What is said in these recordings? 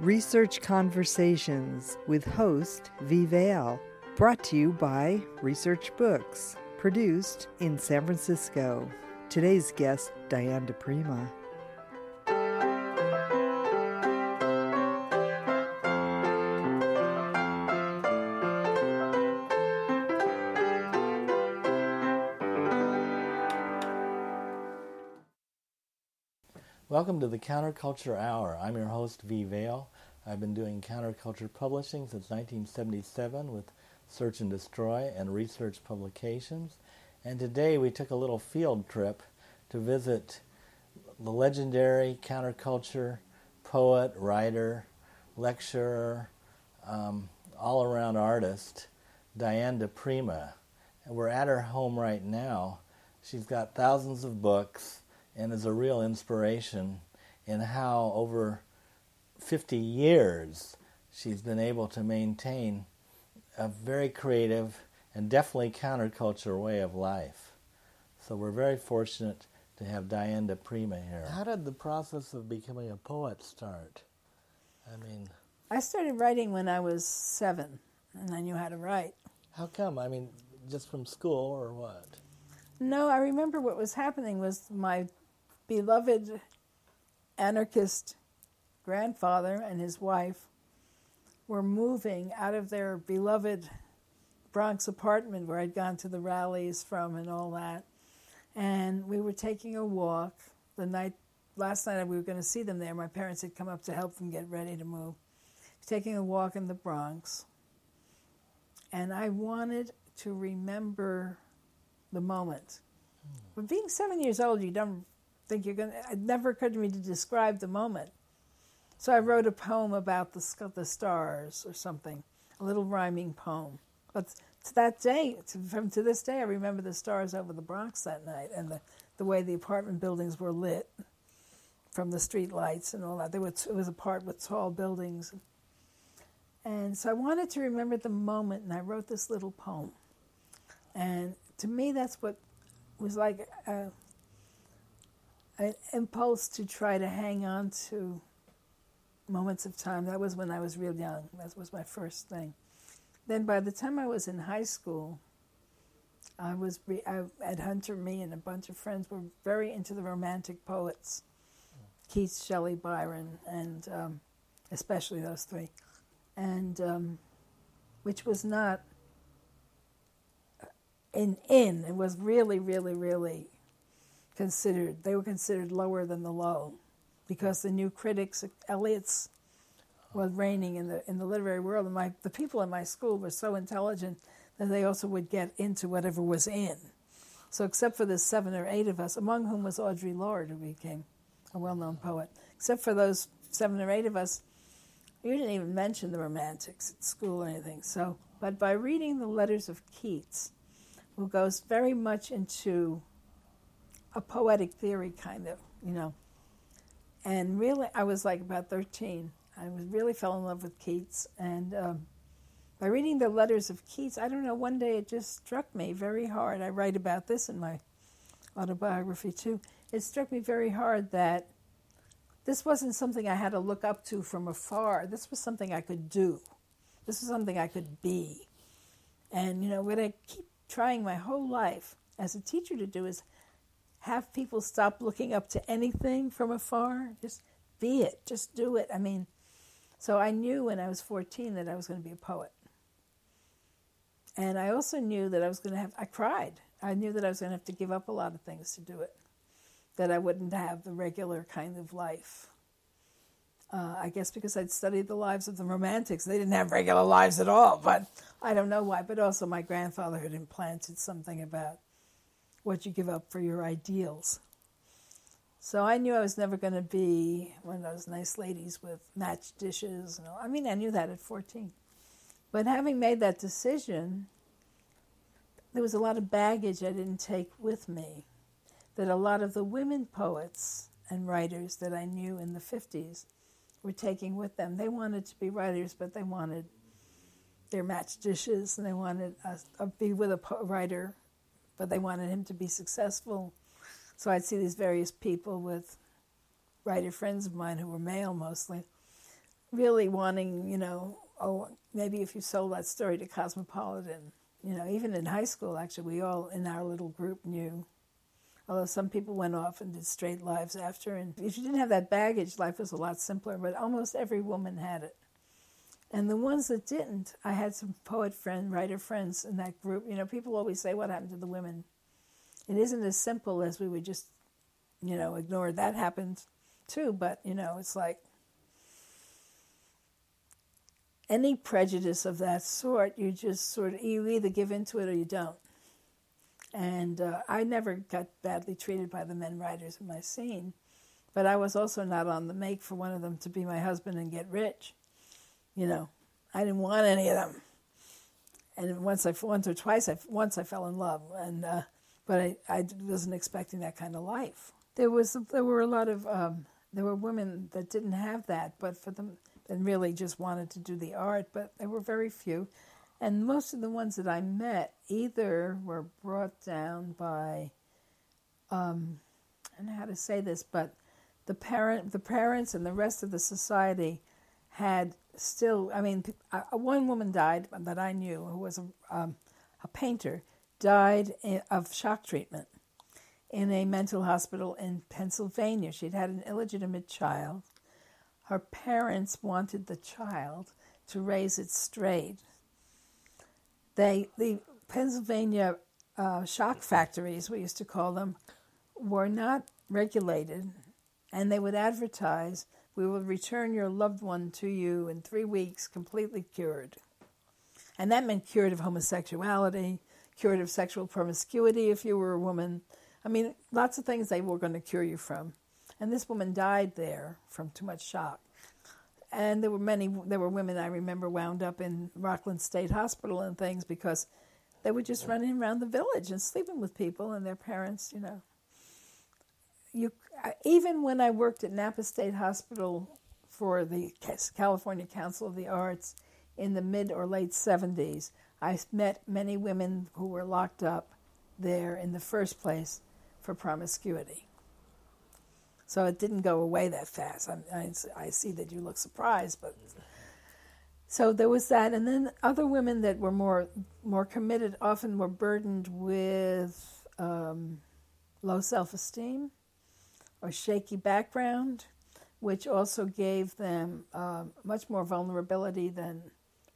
Research Conversations with host V. Vale, brought to you by Research Books, produced in San Francisco. Today's guest, Diane di Prima. Welcome to the Counterculture Hour. I'm your host, V. Vale. I've been doing counterculture publishing since 1977 with Search and Destroy and Research Publications. And today we took a little field trip to visit the legendary counterculture poet, writer, lecturer, um, all around artist, Diane di Prima. And we're at her home right now. She's got thousands of books and is a real inspiration in how over 50 years she's been able to maintain a very creative and definitely counterculture way of life. So we're very fortunate to have Diane di Prima here. How did the process of becoming a poet start? I mean, I started writing when I was seven, and I knew how to write. How come? I mean, just from school or what? No, I remember what was happening was my beloved anarchist grandfather and his wife were moving out of their beloved Bronx apartment where I'd gone to the rallies from and all that. And we were taking a walk the night last night we were going to see them there. My parents had come up to help them get ready to move. Taking a walk in the Bronx. And I wanted to remember the moment. But being seven years old, you don't think you're going to, it never occurred to me to describe the moment. So I wrote a poem about the, the stars or something, a little rhyming poem. But to that day, to, from to this day, I remember the stars over the Bronx that night and the, the way the apartment buildings were lit from the street lights and all that. There was, it was a part with tall buildings. And so I wanted to remember the moment, and I wrote this little poem. And to me, that's what was like a, an impulse to try to hang on to moments of time. That was when I was real young. That was my first thing. Then by the time I was in high school, I was I, at Hunter. Me and a bunch of friends were very into the romantic poets, Keats, Shelley, Byron, and um, especially those three, and um, which was not in in. It was really, really, really considered they were considered lower than the low because the new critics Eliot's was reigning in the in the literary world and my the people in my school were so intelligent that they also would get into whatever was in. So except for the seven or eight of us, among whom was Audre Lorde, who became a well-known poet, except for those seven or eight of us, you didn't even mention the romantics at school or anything. So, but by reading the letters of Keats, who goes very much into a poetic theory, kind of, you know. And really, I was like about 13. I was really fell in love with Keats. And um, by reading the letters of Keats, I don't know, one day it just struck me very hard. I write about this in my autobiography too. It struck me very hard that this wasn't something I had to look up to from afar. This was something I could do. This was something I could be. And, you know, what I keep trying my whole life as a teacher to do is have people stop looking up to anything from afar. Just be it. Just do it. I mean, so I knew when I was 14 that I was going to be a poet. And I also knew that I was going to have, I cried. I knew that I was going to have to give up a lot of things to do it, that I wouldn't have the regular kind of life. Uh, I guess because I'd studied the lives of the Romantics. They didn't have regular lives at all, but I don't know why. But also, my grandfather had implanted something about what you give up for your ideals. So I knew I was never going to be one of those nice ladies with matched dishes. And all. I mean, I knew that at 14. But having made that decision, there was a lot of baggage I didn't take with me that a lot of the women poets and writers that I knew in the 50s were taking with them. They wanted to be writers, but they wanted their matched dishes and they wanted to uh, be with a writer but they wanted him to be successful. So I'd see these various people with writer friends of mine who were male mostly, really wanting, you know, oh, maybe if you sold that story to Cosmopolitan, you know, even in high school, actually, we all in our little group knew. Although some people went off and did straight lives after. And if you didn't have that baggage, life was a lot simpler, but almost every woman had it. And the ones that didn't, I had some poet friend, writer friends in that group. You know, people always say, What happened to the women? It isn't as simple as we would just, you know, ignore that happened too, but, you know, it's like any prejudice of that sort, you just sort of, you either give into it or you don't. And uh, I never got badly treated by the men writers in my scene, but I was also not on the make for one of them to be my husband and get rich. You know, I didn't want any of them. And once I, once or twice, I, once I fell in love, and uh, but I, I wasn't expecting that kind of life. There was, there were a lot of, um, there were women that didn't have that, but for them, and really just wanted to do the art, but there were very few. And most of the ones that I met either were brought down by, um, I don't know how to say this, but the parent, the parents, and the rest of the society had still. I mean, uh, one woman died that I knew, who was a, um, a painter, died of shock treatment in a mental hospital in Pennsylvania. She'd had an illegitimate child. Her parents wanted the child to raise it straight they, the Pennsylvania uh, shock factories, we used to call them, were not regulated, and they would advertise, "We will return your loved one to you in three weeks, completely cured." And that meant cured of homosexuality, cured of sexual promiscuity if you were a woman. I mean, lots of things they were going to cure you from. And this woman died there from too much shock and there were many there were women I remember wound up in Rockland State Hospital and things because they were just running around the village and sleeping with people and their parents, you know. You even when I worked at Napa State Hospital for the California Council of the Arts in the mid or late 70s, I met many women who were locked up there in the first place for promiscuity. So it didn't go away that fast. I, I, I see that you look surprised, but so there was that, and then other women that were more more committed often were burdened with um, low self esteem or shaky background, which also gave them um, much more vulnerability than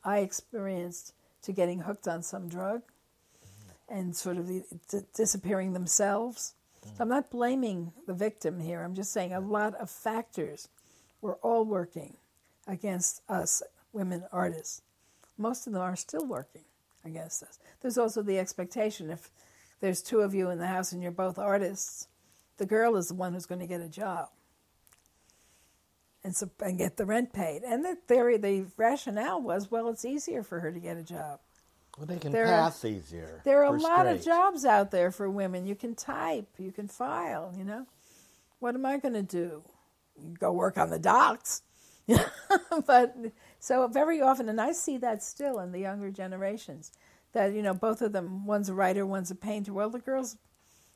I experienced to getting hooked on some drug and sort of the, disappearing themselves. So I'm not blaming the victim here. I'm just saying a lot of factors were all working against us women artists. Most of them are still working against us. There's also the expectation if there's two of you in the house and you're both artists, the girl is the one who's going to get a job and, so, and get the rent paid. And the theory, the rationale was, well, it's easier for her to get a job. Well, they can There are- pass easier. There are a lot of jobs out there for women. You can type, you can file, you know. What am I going to do? Go work on the docks. but so very often, and I see that still in the younger generations, that, you know, both of them, one's a writer, one's a painter. Well, the girl's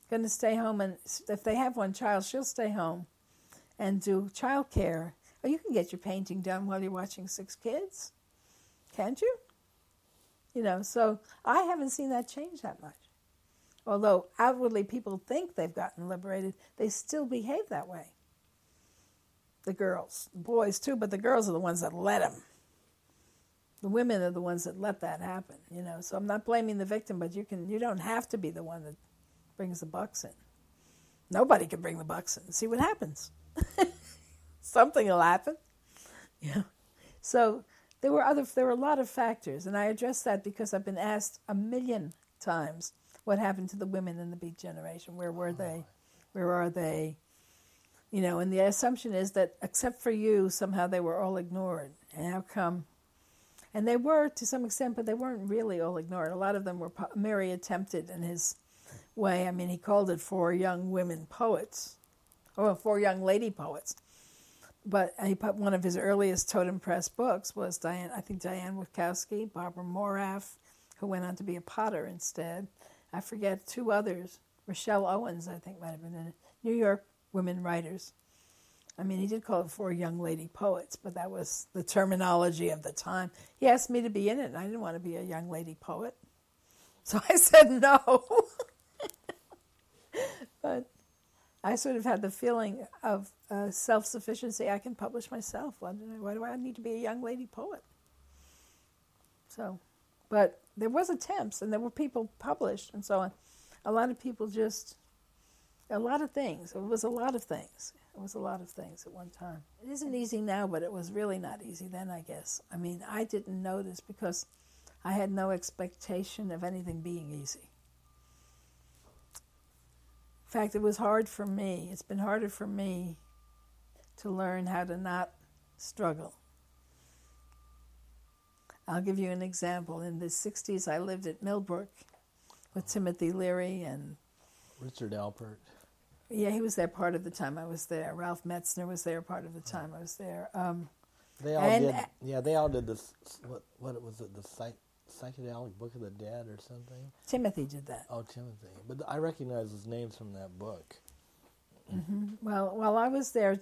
going to stay home, and if they have one child, she'll stay home and do child care. Or oh, you can get your painting done while you're watching six kids, can't you? You know, so I haven't seen that change that much. Although outwardly people think they've gotten liberated, they still behave that way. The girls, the boys too, but the girls are the ones that let them. The women are the ones that let that happen, you know. So I'm not blaming the victim, but you can you don't have to be the one that brings the bucks in. Nobody can bring the bucks in. See what happens. Something will happen. Yeah. So there were other there were a lot of factors, and I address that because I've been asked a million times what happened to the women in the Beat Generation. Where were they? Where are they? You know, and the assumption is that except for you, somehow they were all ignored. And how come? And they were to some extent, but they weren't really all ignored. A lot of them were. Mary attempted in his way. I mean, he called it for young women poets, or for young lady poets but he put one of his earliest totem press books was Diane, I think Diane Wakoski, Barbara Moraff, who went on to be a potter instead. I forget two others. Rochelle Owens, I think, might have been in it. New York women writers. I mean, he did call it for young lady poets, but that was the terminology of the time. He asked me to be in it, and I didn't want to be a young lady poet. So I said no. but I sort of had the feeling of uh, self sufficiency. I can publish myself. Why do, I, why do I need to be a young lady poet? So, but there was attempts, and there were people published, and so on. A lot of people just, a lot of things. It was a lot of things. It was a lot of things at one time. It isn't easy now, but it was really not easy then, I guess. I mean, I didn't know this because I had no expectation of anything being easy. In fact, it was hard for me. It's been harder for me to learn how to not struggle. I'll give you an example. In the 60s, I lived at Millbrook with Timothy Leary and Richard Alpert. Yeah, he was there part of the time I was there. Ralph Metzner was there part of the time I was there. Um, they all and, did. Yeah, they all did this. What what was it? The psych, psychedelic Book of the Dead or something. Timothy did that. Oh, Timothy. But I recognize his names from that book. Mm-hmm. Well, while I was there,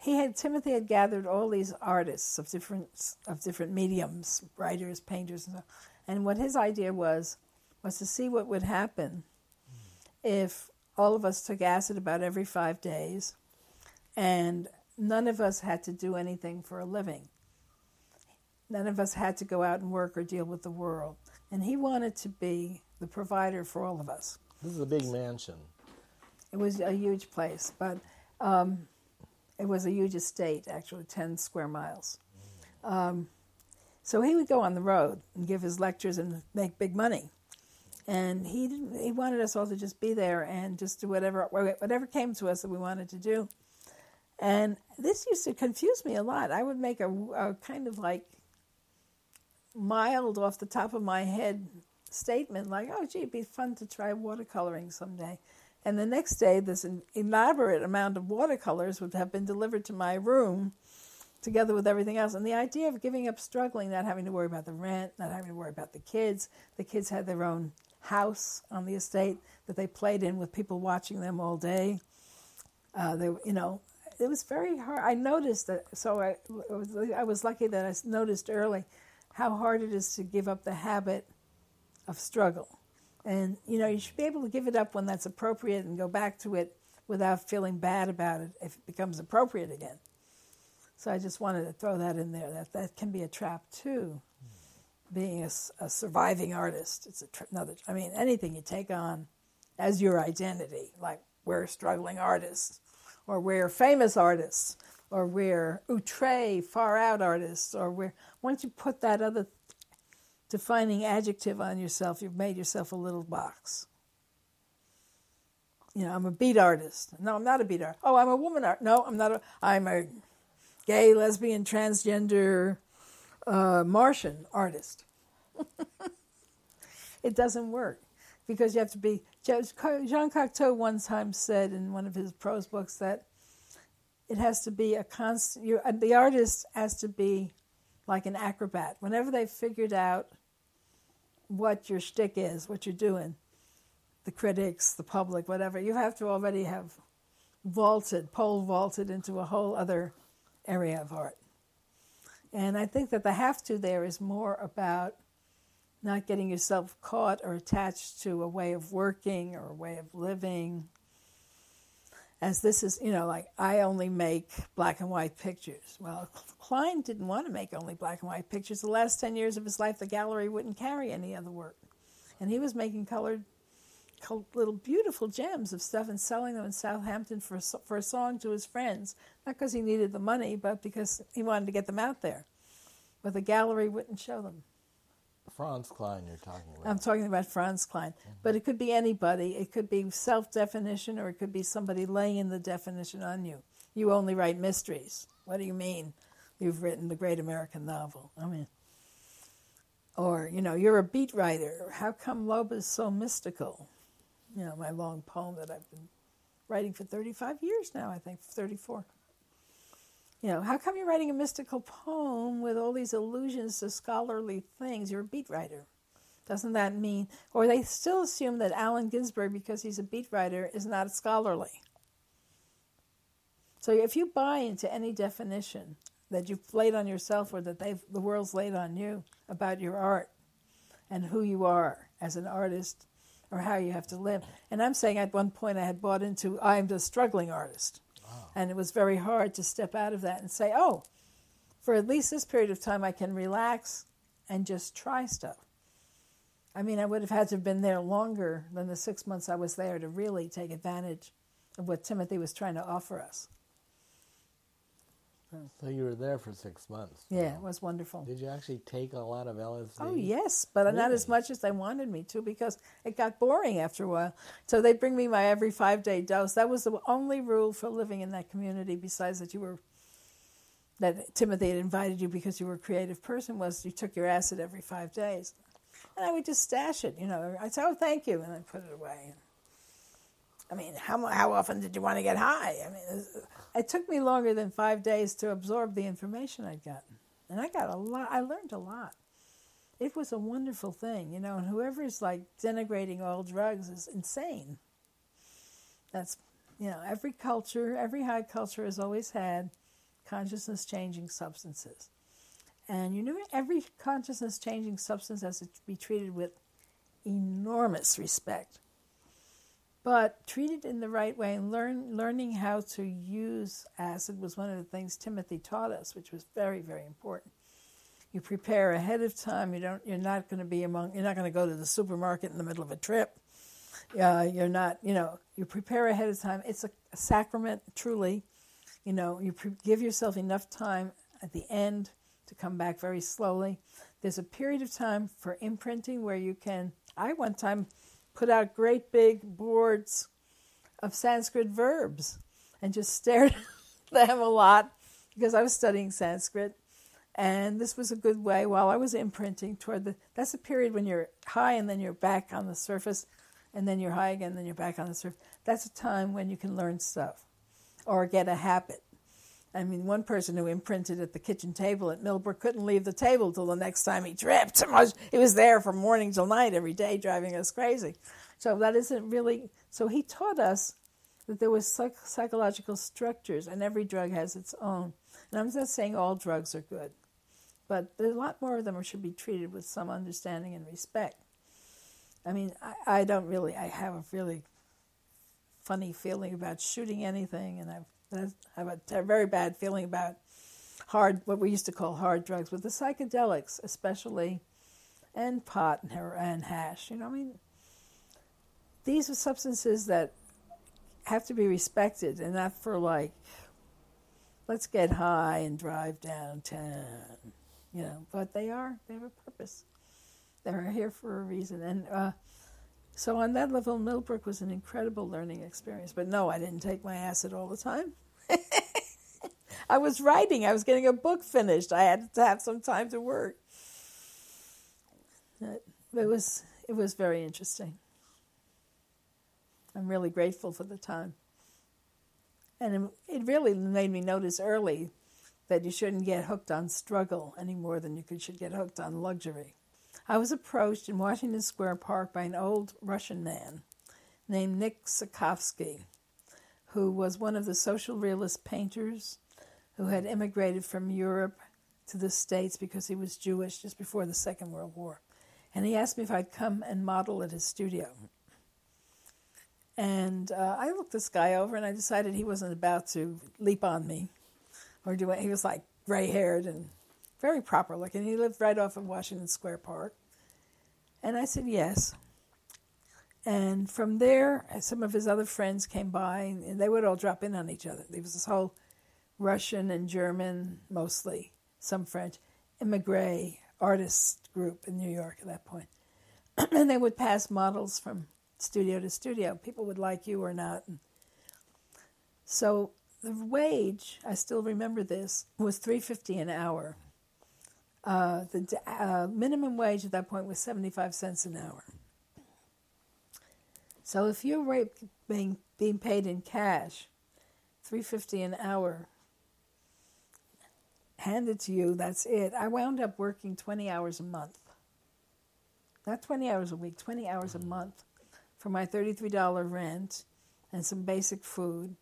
he had Timothy had gathered all these artists of different of different mediums, writers, painters, and so. And what his idea was was to see what would happen if all of us took acid about every five days, and none of us had to do anything for a living. None of us had to go out and work or deal with the world. And he wanted to be the provider for all of us. This is a big mansion. It was a huge place, but um, it was a huge estate, actually, 10 square miles. Um, so he would go on the road and give his lectures and make big money and he he wanted us all to just be there and just do whatever whatever came to us that we wanted to do. And this used to confuse me a lot. I would make a, a kind of like mild off the top of my head statement like, "Oh, gee, it'd be fun to try watercoloring someday." And the next day, this elaborate amount of watercolors would have been delivered to my room together with everything else. And the idea of giving up struggling, not having to worry about the rent, not having to worry about the kids. The kids had their own house on the estate that they played in with people watching them all day. Uh, they, you know, it was very hard. I noticed that, so I, I was lucky that I noticed early how hard it is to give up the habit of struggle. And, you know, you should be able to give it up when that's appropriate and go back to it without feeling bad about it if it becomes appropriate again. So I just wanted to throw that in there. That that can be a trap too being a, a surviving artist. It's tr- another. I mean, anything you take on as your identity, like we're struggling artists, or we're famous artists, or we're outre, far out artists, or we're once you put that other defining adjective on yourself, you've made yourself a little box. You know, I'm a beat artist. No, I'm not a beat artist. Oh, I'm a woman art. No, I'm not a. I'm a gay, lesbian, transgender, uh, Martian artist. it doesn't work because you have to be. Jean Cocteau one time said in one of his prose books that it has to be a constant. You, uh, the artist has to be like an acrobat. Whenever they've figured out what your shtick is, what you're doing, the critics, the public, whatever, you have to already have vaulted, pole vaulted into a whole other area of art. And I think that the have to there is more about not getting yourself caught or attached to a way of working or a way of living. As this is, you know, like I only make black and white pictures. Well, Kline didn't want to make only black and white pictures. The last 10 years of his life, the gallery wouldn't carry any other work. And he was making colored little beautiful gems of stuff and selling them in Southampton for for a song to his friends. Not because he needed the money, but because he wanted to get them out there. But the gallery wouldn't show them. Franz Kline, you're talking about. I'm talking about Franz Kline. Mm-hmm. But it could be anybody. It could be self definition or it could be somebody laying the definition on you. You only write mysteries. What do you mean you've written the great American novel? I mean, or, you know, you're a beat writer. How come Loba is so mystical? you know, my long poem that I've been writing for 35 years now, I think, 34. You know, how come you're writing a mystical poem with all these allusions to scholarly things? You're a beat writer. Doesn't that mean, or they still assume that Allen Ginsberg, because he's a beat writer, is not scholarly? So if you buy into any definition that you've laid on yourself or that the world's laid on you about your art and who you are as an artist or how you have to live. And I'm saying at one point I had bought into I'm the struggling artist. And it was very hard to step out of that and say, oh, for at least this period of time, I can relax and just try stuff. I mean, I would have had to have been there longer than the six months I was there to really take advantage of what Timothy was trying to offer us. So you were there for six months. Yeah, it was wonderful. Did you actually take a lot of LSD? Oh yes, but not as much as they wanted me to because it got boring after a while. So they bring me my every five day dose. That was the only rule for living in that community. Besides that, you were that Timothy had invited you because you were a creative person. Was you took your acid every five days, and I would just stash it. You know, I'd say, "Oh, thank you," and I put it away. I mean, how how often did you want to get high? I mean, it- took me longer than five days to absorb the information I'd gotten, and I got a lot. I learned a lot it was a wonderful thing, you know, and whoever's like denigrating all drugs is insane. That's, you know, every culture, every high culture has always had consciousness changing substances. And you know, every consciousness changing substance has to be treated with enormous respect. But treated in the right way and learn, learning how to use acid was one of the things Timothy taught us, which was very, very important you prepare ahead of time. You don't. You're not going to be among. You're not going to go to the supermarket in the middle of a trip. Uh, you're not. You know. You prepare ahead of time. It's a, a sacrament, truly. You know. You pre- give yourself enough time at the end to come back very slowly. There's a period of time for imprinting where you can. I one time put out great big boards of Sanskrit verbs and just stared at them a lot because I was studying Sanskrit and this was a good way while I was imprinting toward the. That's a period when you're high and then you're back on the surface, and then you're high again, and then you're back on the surface. That's a time when you can learn stuff, or get a habit. I mean, one person who imprinted at the kitchen table at Millbrook couldn't leave the table till the next time he tripped. He was there from morning till night every day, driving us crazy. So that isn't really. So he taught us that there was psych- psychological structures, and every drug has its own. And I'm not saying all drugs are good, but there's a lot more of them should be treated with some understanding and respect. I mean, I, I don't really. I have a really funny feeling about shooting anything, and I've I have a, very bad feeling about hard, what we used to call hard drugs, but the psychedelics, especially, and pot and, and hash. You know, I mean, these are substances that have to be respected, and not for like, let's get high and drive downtown. You know, but they are. They have a purpose. They're here for a reason, and. Uh, so on that level, Millbrook was an incredible learning experience. But no, I didn't take my acid all the time. I was writing. I was getting a book finished. I had to have some time to work. It, was it was very interesting. I'm really grateful for the time. And it really made me notice early that you shouldn't get hooked on struggle any more than you should get hooked on luxury. I was approached in Washington Square Park by an old Russian man named Nick Sakovsky, who was one of the social realist painters who had immigrated from Europe to the States because he was Jewish just before the Second World War. And he asked me if I'd come and model at his studio. And uh, I looked this guy over and I decided he wasn't about to leap on me or do it. He was like gray haired and very proper looking. He lived right off of Washington Square Park. And I said yes. And from there, some of his other friends came by, and they would all drop in on each other. There was this whole Russian and German, mostly, some French, immigrant artist group in New York at that point. and they would pass models from studio to studio. People would like you or not. And so the wage, I still remember this, was three fifty an hour. Uh, the uh, minimum wage at that point was 75 cents an hour. So if you're ra- being, being paid in cash, 350 an hour, handed to you, that's it. I wound up working 20 hours a month. Not 20 hours a week, 20 hours a month for my $33 rent and some basic food.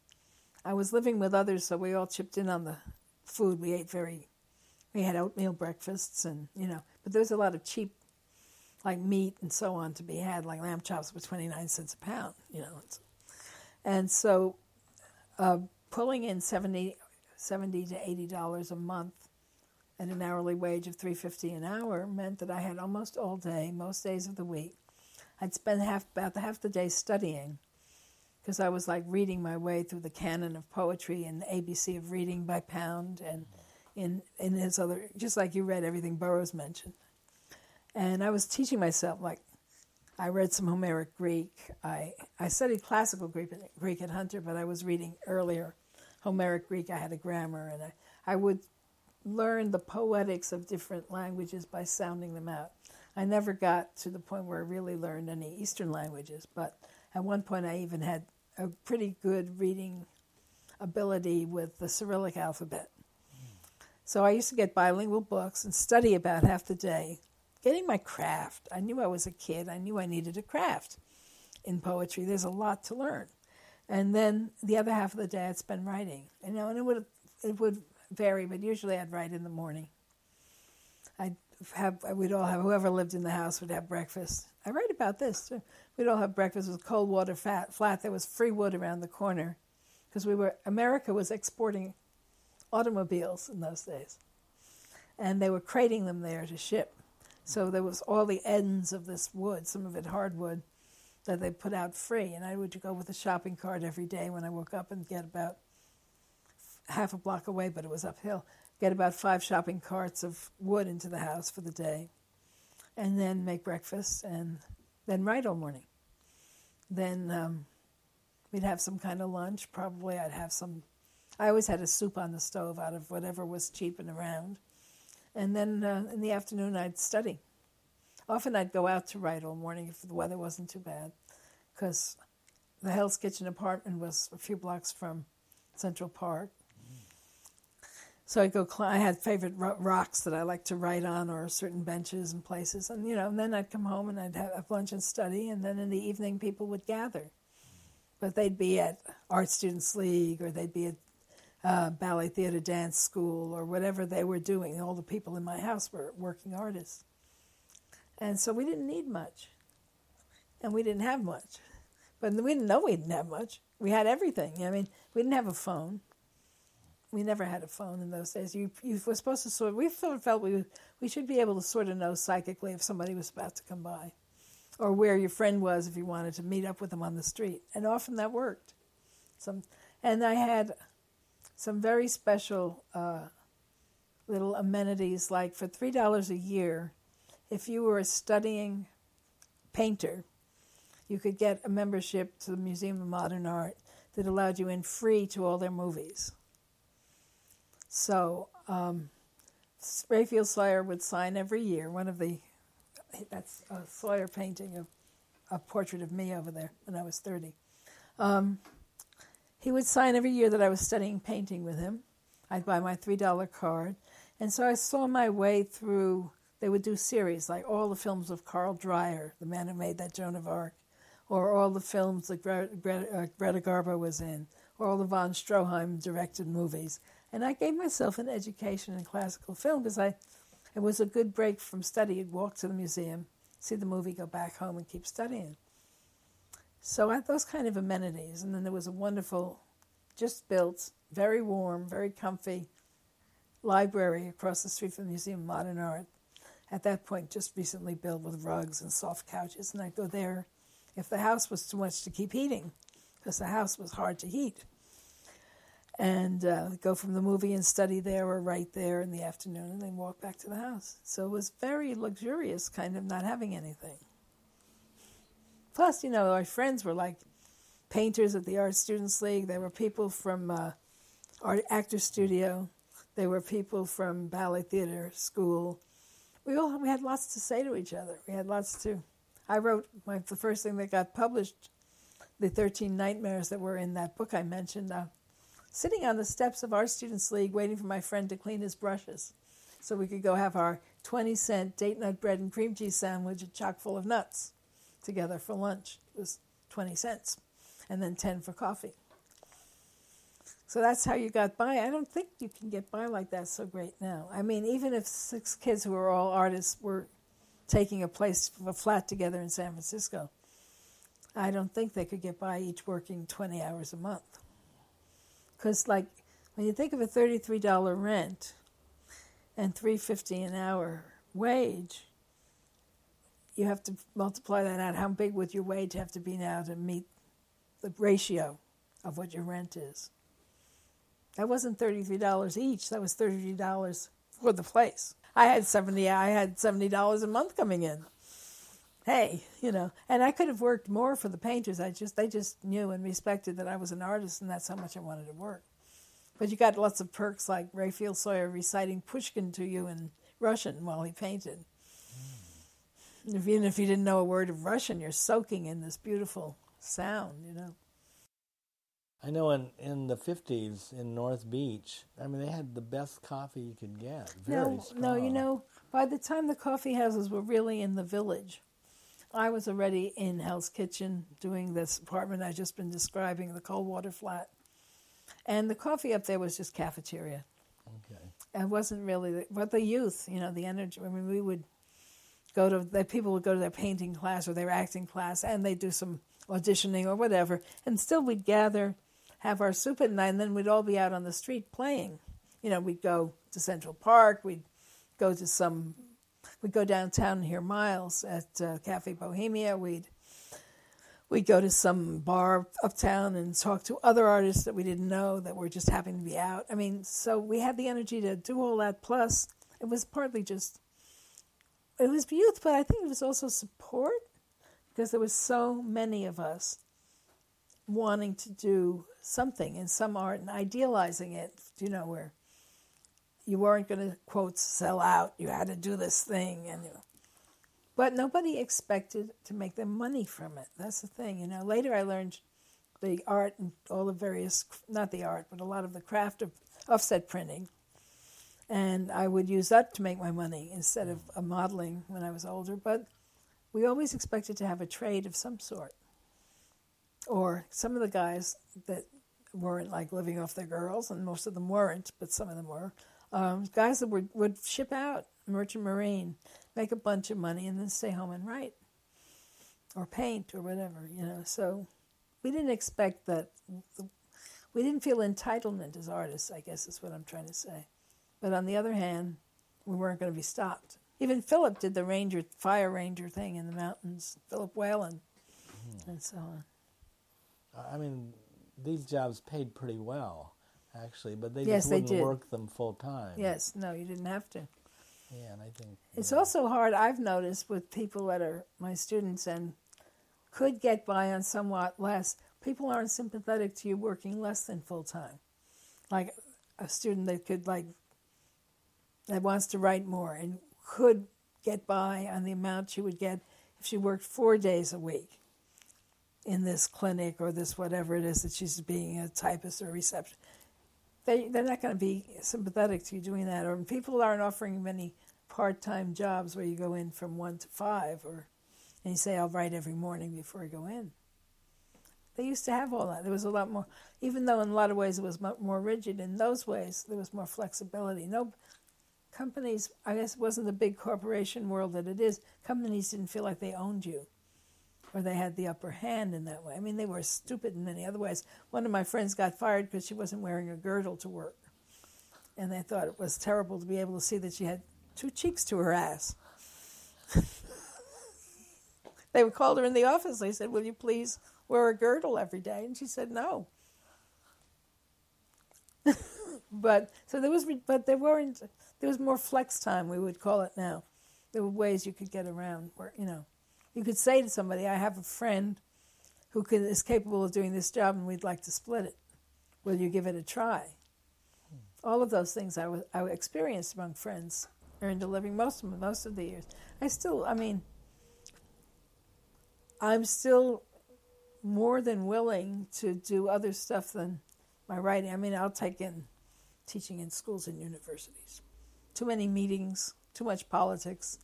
I was living with others, so we all chipped in on the food. We ate very, we had oatmeal breakfasts, and you know, but there was a lot of cheap, like meat and so on, to be had. Like lamb chops were twenty nine cents a pound, you know, and so uh, pulling in 70, 70 to eighty dollars a month at an hourly wage of three fifty an hour meant that I had almost all day, most days of the week. I'd spend half about half the day studying because I was like reading my way through the canon of poetry and the ABC of reading by Pound and in in his other just like you read everything Burroughs mentioned. And I was teaching myself like I read some Homeric Greek. I I studied classical Greek, Greek at Hunter, but I was reading earlier Homeric Greek. I had a grammar, and I, I would learn the poetics of different languages by sounding them out. I never got to the point where I really learned any Eastern languages, but at one point I even had a pretty good reading ability with the Cyrillic alphabet. So I used to get bilingual books and study about half the day, getting my craft. I knew I was a kid. I knew I needed a craft in poetry. There's a lot to learn. And then the other half of the day I'd spend writing. You know, and it would it would vary, but usually I'd write in the morning. I'd have we'd all have whoever lived in the house would have breakfast. I write about this too. We'd all have breakfast with cold water fat, flat. There was free wood around the corner because we were America was exporting automobiles in those days, and they were crating them there to ship. So there was all the ends of this wood, some of it hardwood, that they put out free. And I would go with a shopping cart every day when I woke up and get about half a block away, but it was uphill. Get about five shopping carts of wood into the house for the day, and then make breakfast and then write all morning. Then um, we'd have some kind of lunch. Probably I'd have some. I always had a soup on the stove out of whatever was cheap and around. And then uh, in the afternoon, I'd study. Often I'd go out to write all morning if the weather wasn't too bad, because the Hell's Kitchen apartment was a few blocks from Central Park. So I'd go. I had favorite rocks that I like to write on, or certain benches and places, and you know. And then I'd come home and I'd have lunch and study, and then in the evening people would gather, but they'd be at Art Students League, or they'd be at uh, ballet theater dance school, or whatever they were doing. All the people in my house were working artists, and so we didn't need much, and we didn't have much, but we didn't know we didn't have much. We had everything. I mean, we didn't have a phone we never had a phone in those days. You you were supposed to sort. We sort of felt we we should be able to sort of know psychically if somebody was about to come by, or where your friend was if you wanted to meet up with them on the street. And often that worked. Some, and I had some very special uh, little amenities like for three dollars a year, if you were a studying painter, you could get a membership to the Museum of Modern Art that allowed you in free to all their movies. So um, Raphael Soyer would sign every year. One of the that's a Soyer painting of a portrait of me over there when I was thirty. Um, he would sign every year that I was studying painting with him. I'd buy my three dollar card, and so I saw my way through. They would do series like all the films of Carl Dreyer, the man who made that Joan of Arc, or all the films that Greta, Greta, uh, Greta Garbo was in, or all the von Stroheim directed movies. And I gave myself an education in classical film because I, it was a good break from study. I'd walk to the museum, see the movie, go back home, and keep studying. So I had those kind of amenities. And then there was a wonderful, just built, very warm, very comfy library across the street from the Museum of Modern Art. At that point, just recently built with rugs and soft couches. And I'd go there if the house was too much to keep heating, because the house was hard to heat and uh, go from the movie and study there or write there in the afternoon and then walk back to the house. So it was very luxurious, kind of not having anything. Plus, you know, our friends were like painters at the Art Students League. There were people from uh, Art Actor Studio. There were people from Ballet Theater School. We all we had lots to say to each other. We had lots to. I wrote my, the first thing that got published, the Thirteen Nightmares that were in that book I mentioned. Uh, sitting on the steps of our Students League waiting for my friend to clean his brushes so we could go have our 20 cent date nut bread and cream cheese sandwich chock full of nuts together for lunch. It was 20 cents and then 10 for coffee. So that's how you got by. I don't think you can get by like that so great now. I mean, even if six kids who are all artists were taking a place, a flat together in San Francisco, I don't think they could get by each working 20 hours a month. Because, like, when you think of a $33 rent and 350 an hour wage, you have to multiply that out. How big would your wage have to be now to meet the ratio of what your rent is? That wasn't $33 each. That was $33 for the place. I had 70 I had $70 a month coming in. Hey, you know, and I could have worked more for the painters. I just they just knew and respected that I was an artist and that's how much I wanted to work. But you got lots of perks like Raphael Soyer reciting Pushkin to you in Russian while he painted. If, even if you didn't know a word of Russian, you're soaking in this beautiful sound, you know. I know in, in the 50s in North Beach, I mean, they had the best coffee you could get. Very no, strong. no, you know, by the time the coffee houses were really in the village, I was already in Hell's Kitchen doing this apartment I've just been describing, the Coldwater Flat. And the coffee up there was just cafeteria. Okay. It wasn't really, the, but the youth, you know, the energy. I mean, we would go to, the people would go to their painting class or their acting class and they'd do some auditioning or whatever. And still we'd gather have our soup at night, and then we'd all be out on the street playing. You know, we'd go to Central Park, we'd go to some, we'd go downtown and hear Miles at uh, Cafe Bohemia, we'd we'd go to some bar uptown and talk to other artists that we didn't know that were just happening to be out. I mean, so we had the energy to do all that. Plus, it was partly just, it was youth, but I think it was also support because there was so many of us wanting to do something in some art and idealizing it, you know, where you weren't going to, quote, sell out. You had to do this thing. and But nobody expected to make them money from it. That's the thing. You know, later I learned the art and all the various, not the art, but a lot of the craft of offset printing. And I would use that to make my money instead of a modeling when I was older. But we always expected to have a trade of some sort or some of the guys that weren't like living off their girls, and most of them weren't, but some of them were. Um, guys that were, would ship out merchant marine, make a bunch of money, and then stay home and write or paint or whatever, you know. So we didn't expect that. We didn't feel entitlement as artists, I guess is what I'm trying to say. But on the other hand, we weren't going to be stopped. Even Philip did the ranger, fire ranger thing in the mountains. Philip Whalen, mm-hmm. and so on. I mean, these jobs paid pretty well, actually, but they yes, just wouldn't they work them full time. Yes, no, you didn't have to. Yeah, and I think it's also hard. I've noticed with people that are my students and could get by on somewhat less. People aren't sympathetic to you working less than full time, like a student that could like that wants to write more and could get by on the amount she would get if she worked four days a week in this clinic or this whatever it is that she's being a typist or a receptionist. They, they're not going to be sympathetic to you doing that. Or people aren't offering many part time jobs where you go in from one to five, or and you say, I'll write every morning before I go in. They used to have all that. There was a lot more, even though in a lot of ways it was more rigid, in those ways there was more flexibility. No companies, I guess it wasn't the big corporation world that it is, companies didn't feel like they owned you or they had the upper hand in that way. I mean, they were stupid in many other ways. One of my friends got fired because she wasn't wearing a girdle to work. And they thought it was terrible to be able to see that she had two cheeks to her ass. they called her in the office. They said, Will you please wear a girdle every day? And she said, No. but so there was, but there weren't, there was more flex time, we would call it now. There were ways you could get around where, you know. You could say to somebody, I have a friend who can, is capable of doing this job and we'd like to split it. Will you give it a try? All of those things I, was, I experienced among friends, earned a living most of, most of the years. I still, I mean, I'm still more than willing to do other stuff than my writing. I mean, I'll take in teaching in schools and universities. Too many meetings, too much politics.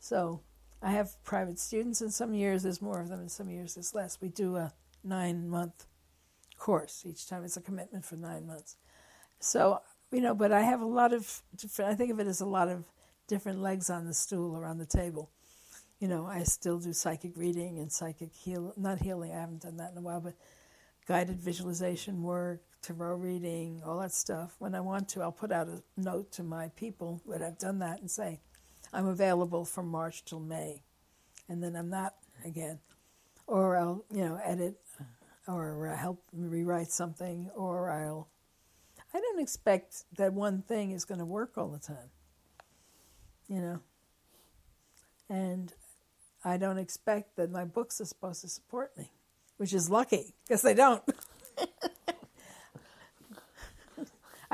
So I have private students, and some years there's more of them, and some years there's less. We do a nine month course. Each time it's a commitment for nine months. So, you know, but I have a lot of different, I think of it as a lot of different legs on the stool or on the table. You know, I still do psychic reading and psychic heal, not healing, I haven't done that in a while, but guided visualization work, tarot reading, all that stuff. When I want to, I'll put out a note to my people that I've done that and say, I'm available from March till May. And then I'm not again. Or I'll, you know, edit or help rewrite something, or I'll. I don't expect that one thing is going to work all the time. You know? And I don't expect that my books are supposed to support me, which is lucky because they don't.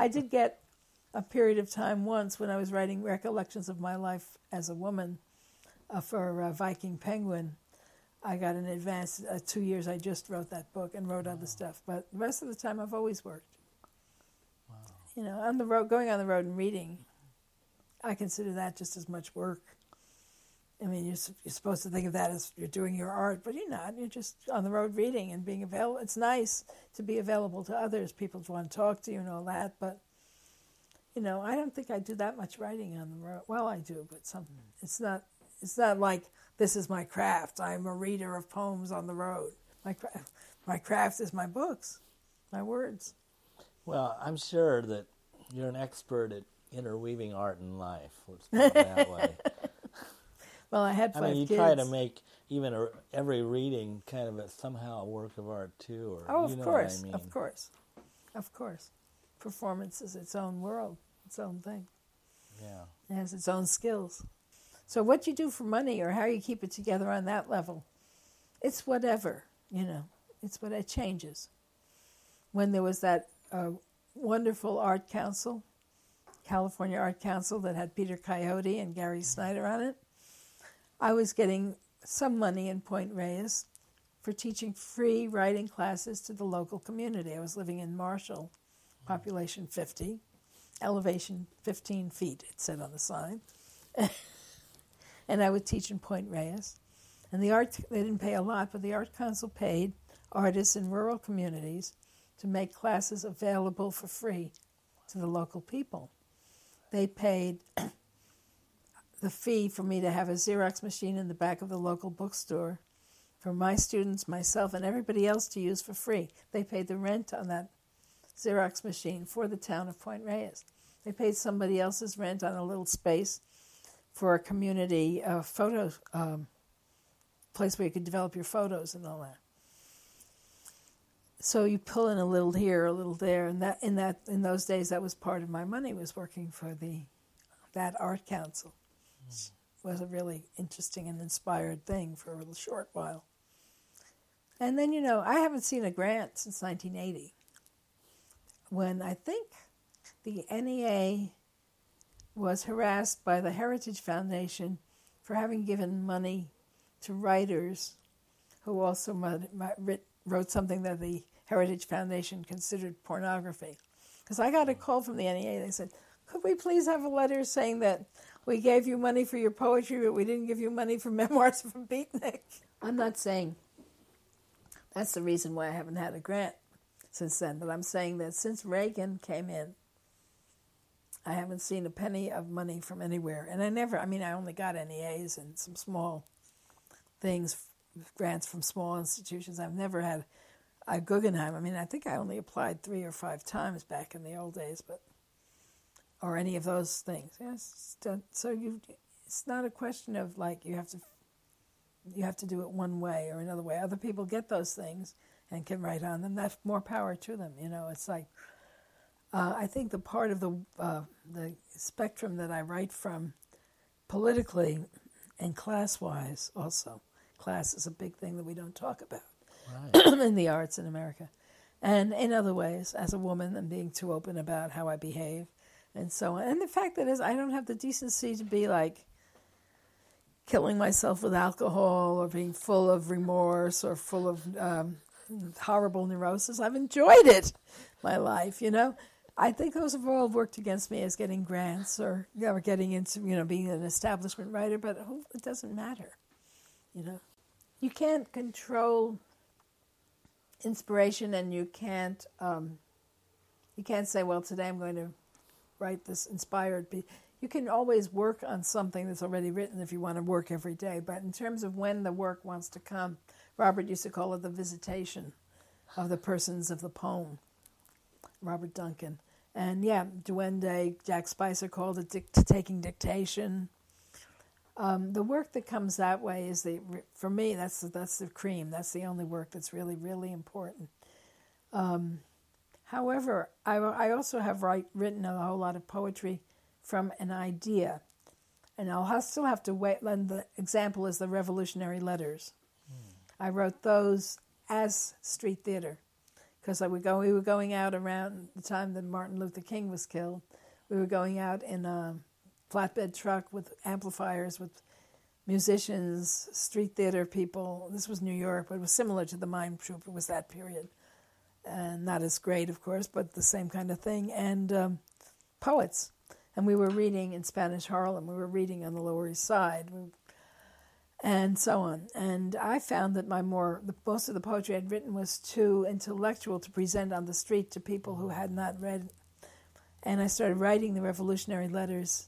I did get a period of time once when I was writing recollections of my life as a woman uh, for uh, Viking Penguin. I got an advance. Uh, two years I just wrote that book and wrote other stuff, but the rest of the time I've always worked. Wow. You know, on the road, going on the road and reading, I consider that just as much work. I mean, you're, you're supposed to think of that as you're doing your art, but you're not. You're just on the road reading and being available. It's nice to be available to others. People want to talk to you and all that, but you know, I don't think I do that much writing on the road. Well, I do, but some. Hmm. It's not. It's not like this is my craft. I'm a reader of poems on the road. My craft, my craft is my books, my words. Well, I'm sure that you're an expert at interweaving art and life. Let's put it that way. well, I had five I mean, you kids. try to make even a, every reading kind of a, somehow a work of art too, or oh, of you know course, I mean. of course, of course. Performance is its own world, its own thing. Yeah, it has its own skills. So what you do for money or how you keep it together on that level, it's whatever, you know. It's what it changes. When there was that uh, wonderful art council, California Art Council that had Peter Coyote and Gary Snyder on it, I was getting some money in Point Reyes for teaching free writing classes to the local community. I was living in Marshall, population 50, elevation 15 feet, it said on the sign. and I would teach in Point Reyes. And the art, they didn't pay a lot, but the Art Council paid artists in rural communities to make classes available for free to the local people. They paid the fee for me to have a Xerox machine in the back of the local bookstore for my students, myself, and everybody else to use for free. They paid the rent on that Xerox machine for the town of Point Reyes. They paid somebody else's rent on a little space for a community uh, photo um, place where you could develop your photos and all that. So you pull in a little here, a little there, and that in that in those days that was part of my money was working for the that art council. Mm. was a really interesting and inspired thing for a little short while. And then you know I haven't seen a grant since 1980, when I think the NEA was harassed by the Heritage Foundation for having given money to writers who also wrote something that the Heritage Foundation considered pornography. Because I got a call from the NEA. They said, Could we please have a letter saying that we gave you money for your poetry, but we didn't give you money for memoirs from Beatnik? I'm not saying that's the reason why I haven't had a grant since then, but I'm saying that since Reagan came in, I haven't seen a penny of money from anywhere. And I never, I mean, I only got NEAs and some small things, grants from small institutions. I've never had a Guggenheim. I mean, I think I only applied three or five times back in the old days, but, or any of those things. Yes. So you, it's not a question of like you have to, you have to do it one way or another way. Other people get those things and can write on them. That's more power to them. You know, it's like, uh, I think the part of the uh, the spectrum that I write from, politically, and class-wise, also, class is a big thing that we don't talk about right. in the arts in America, and in other ways, as a woman, and being too open about how I behave, and so on. And the fact that is, I don't have the decency to be like killing myself with alcohol or being full of remorse or full of um, horrible neurosis. I've enjoyed it, my life, you know. I think those have all worked against me as getting grants or, know, getting into, you know, being an establishment writer, but it doesn't matter, you know. You can't control inspiration, and you can't um, you can't say, "Well, today I'm going to write this inspired." Be you can always work on something that's already written if you want to work every day. But in terms of when the work wants to come, Robert used to call it the visitation of the persons of the poem. Robert Duncan. And yeah, Duende, Jack Spicer called it dic- taking dictation. Um, the work that comes that way is the for me that's the, that's the cream. That's the only work that's really really important. Um, however, I, I also have write, written a whole lot of poetry from an idea, and I'll still have to wait. And the example is the Revolutionary Letters. Hmm. I wrote those as street theater because I would go. We were going out around the time that Martin Luther King was killed. We were going out in a flatbed truck with amplifiers, with musicians, street theater people. This was New York, but it was similar to the mime troupe. It was that period, and not as great, of course, but the same kind of thing. And um, poets, and we were reading in Spanish Harlem. We were reading on the Lower East Side. And so on. And I found that my more the, most of the poetry I'd written was too intellectual to present on the street to people who had not read. And I started writing the revolutionary letters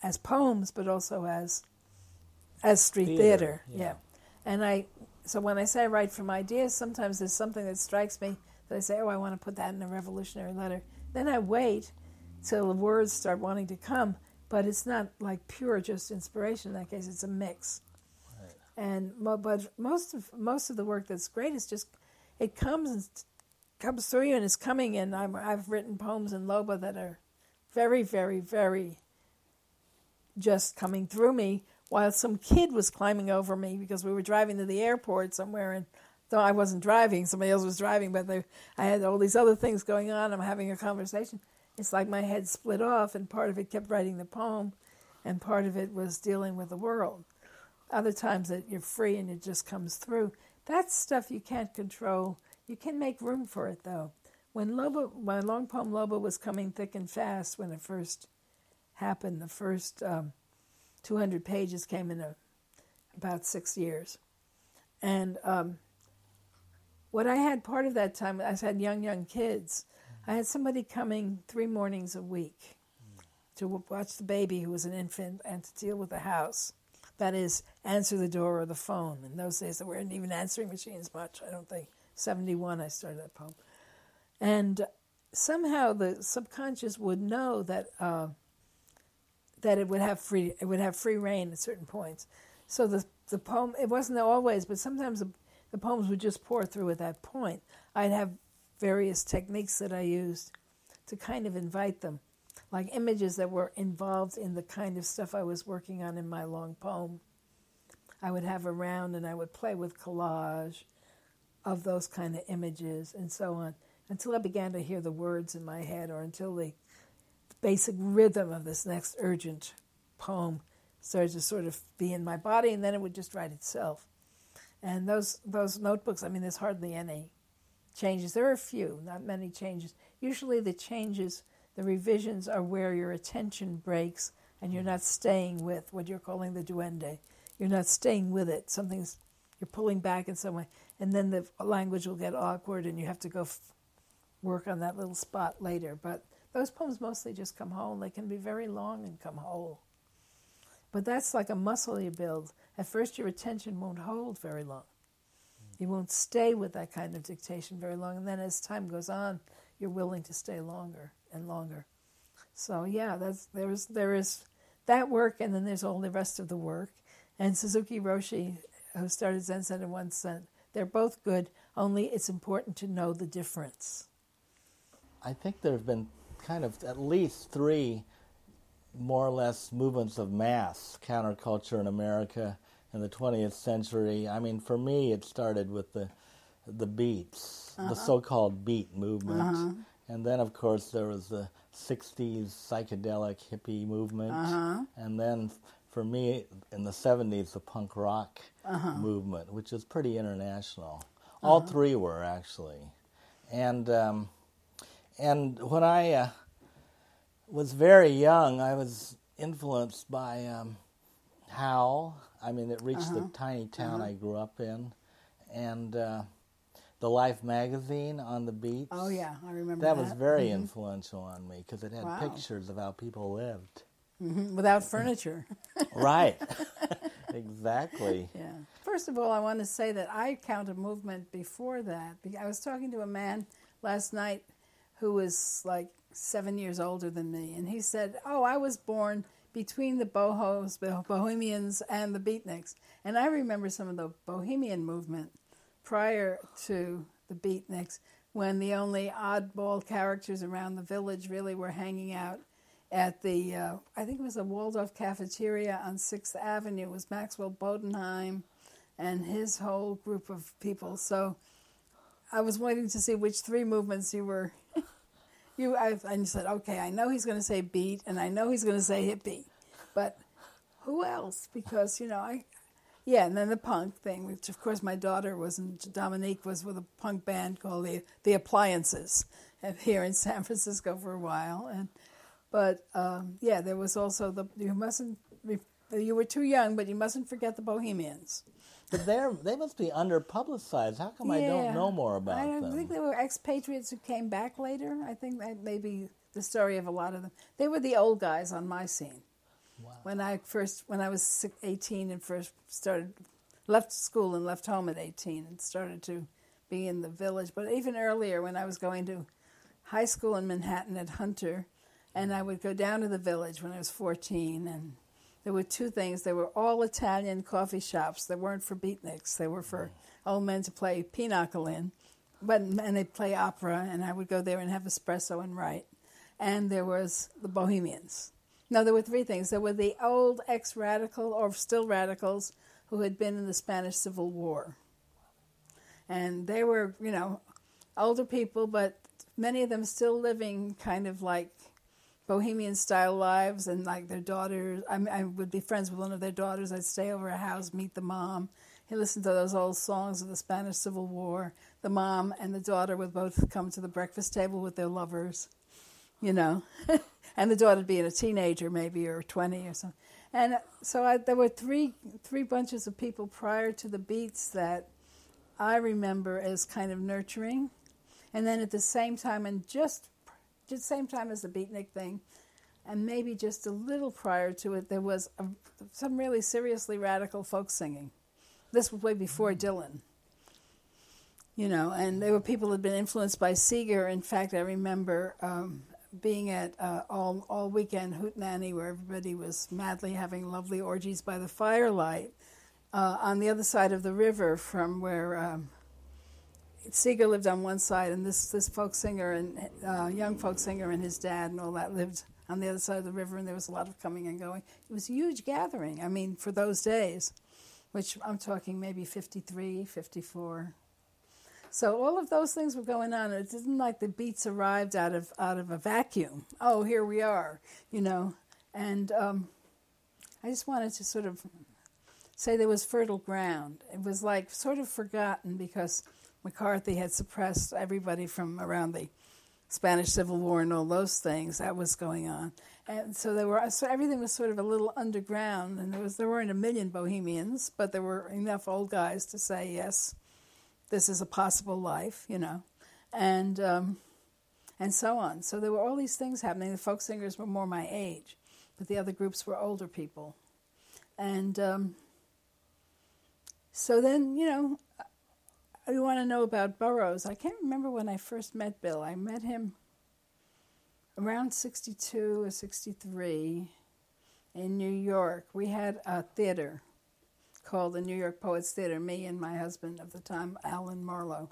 as poems, but also as as street theater. theater. Yeah. yeah. And I so when I say I write from ideas, sometimes there's something that strikes me that I say, oh, I want to put that in a revolutionary letter. Then I wait till the words start wanting to come, but it's not like pure just inspiration. In that case, it's a mix and but most of most of the work that's great is just it comes and comes through you and it's coming and I'm, I've written poems in Loba that are very very very just coming through me while some kid was climbing over me because we were driving to the airport somewhere and though I wasn't driving somebody else was driving but they, I had all these other things going on I'm having a conversation it's like my head split off and part of it kept writing the poem and part of it was dealing with the world other times that you're free and it just comes through. That's stuff you can't control. You can make room for it though. When Loba, my long poem Loba was coming thick and fast when it first happened, the first um, 200 pages came in a, about six years. And um, what I had part of that time, I had young, young kids. I had somebody coming three mornings a week to watch the baby who was an infant and to deal with the house. That is, answer the door or the phone. In those days, there weren't even answering machines much. I don't think. 71, I started that poem. And somehow the subconscious would know that uh, that it would have free it would have free reign at certain points. So the the poem it wasn't always, but sometimes the, the poems would just pour through at that point. I'd have various techniques that I used to kind of invite them like images that were involved in the kind of stuff I was working on in my long poem. I would have around and I would play with collage of those kind of images and so on until I began to hear the words in my head or until the basic rhythm of this next urgent poem started to sort of be in my body and then it would just write itself. And those those notebooks, I mean there's hardly any changes. There are a few, not many changes. Usually the changes the revisions are where your attention breaks and you're not staying with what you're calling the duende. You're not staying with it. Something's you're pulling back in some way, and then the language will get awkward, and you have to go f- work on that little spot later. But those poems mostly just come whole. They can be very long and come whole. But that's like a muscle you build. At first, your attention won't hold very long. You won't stay with that kind of dictation very long, and then as time goes on, you're willing to stay longer and longer. So yeah, that's there's there is that work, and then there's all the rest of the work. And Suzuki Roshi, who started Zen Center once said, they're both good. Only it's important to know the difference. I think there have been kind of at least three, more or less, movements of mass counterculture in America in the 20th century. I mean, for me, it started with the the beats, uh-huh. the so-called beat movement. Uh-huh and then, of course, there was the 60s psychedelic hippie movement. Uh-huh. And then, for me, in the 70s, the punk rock uh-huh. movement, which is pretty international. Uh-huh. All three were, actually. And, um, and when I uh, was very young, I was influenced by um, Howl. I mean, it reached the uh-huh. tiny town uh-huh. I grew up in. And uh, the Life magazine on the beach. Oh yeah, I remember that that. was very influential on me because it had Wow. pictures of how people lived. Mhm, without furniture. right. exactly. Yeah. First of all, I want to say that I count a movement before that. I was talking to a man last night who was like seven years older than me, and he said, "Oh, I was born between the bohos, the Bohemians, and the Beatniks." And I remember some of the Bohemian movement prior to the Beatniks, when the only oddball characters around the village really were hanging out at the, uh, I think it was the Waldorf cafeteria on Sixth Avenue. It was Maxwell Bodenheim and his whole group of people. So I was waiting to see which three movements you were. You, I, said, okay, I know he's going to say beat, and I know he's going to say hippie, but who else? Because you know, I, yeah, and then the punk thing, which of course my daughter was, and Dominique was with a punk band called the the Appliances, here in San Francisco for a while, and but um, yeah, there was also the you mustn't you were too young, but you mustn't forget the Bohemians. But they're they must be under publicized. How come I don't know more about them? I them? think they were expatriates who came back later. I think that may be the story of a lot of them. They were the old guys on my scene. Wow. When I first, when I was 18 and first started, left school and left home at 18 and started to be in the village. But even earlier, when I was going to high school in Manhattan at Hunter, and I would go down to the village when I was 14, and there were two things. They were all Italian coffee shops. They weren't for beatniks. They were for old men to play pinochle in, but and they'd play opera, and I would go there and have espresso and write. And there was the Bohemians. No, there were three things. There were the old ex-radical or still radicals who had been in the Spanish Civil War, and they were, you know, older people, but many of them still living kind of like bohemian style lives and like their daughters. I, I would be friends with one of their daughters. I'd stay over her house meet the mom. And listen to those old songs of the spanish civil war. The mom and the daughter would both come to the breakfast table with their lovers you know. And the daughter being a teenager maybe or 20 or something. And so I, there were three three bunches of people prior to the beats that i remember as kind of nurturing. And then at the same time and just just the same time as the beatnik thing. And maybe just a little prior to it there was a, some really seriously radical folk singing. This was way before dylan. You know and there were people who had been influenced by seeger. In fact i remember um, being at uh, all, all weekend hootenanny where everybody was madly having lovely orgies by the firelight uh, on the other side of the river from where um, Seeger lived on one side, and this this folk singer and uh, young folk singer and his dad and all that lived on the other side of the river, and there was a lot of coming and going. It was a huge gathering. I mean, for those days, which I'm talking maybe 53, 54. So all of those things were going on. It isn't like the beats arrived out of out of a vacuum. Oh, here we are, you know. And um, I just wanted to sort of say there was fertile ground. It was like sort of forgotten because McCarthy had suppressed everybody from around the Spanish Civil War and all those things that was going on, and so there were so everything was sort of a little underground, and there was there weren't a million Bohemians, but there were enough old guys to say yes, this is a possible life, you know, and um, and so on. So there were all these things happening. The folk singers were more my age, but the other groups were older people, and um, so then you know you want to know about Burroughs. I can't remember when I first met Bill. I met him around 62 or 63 in New York. We had a theater called the New York Poets Theater, me and my husband of the time, Alan Marlowe.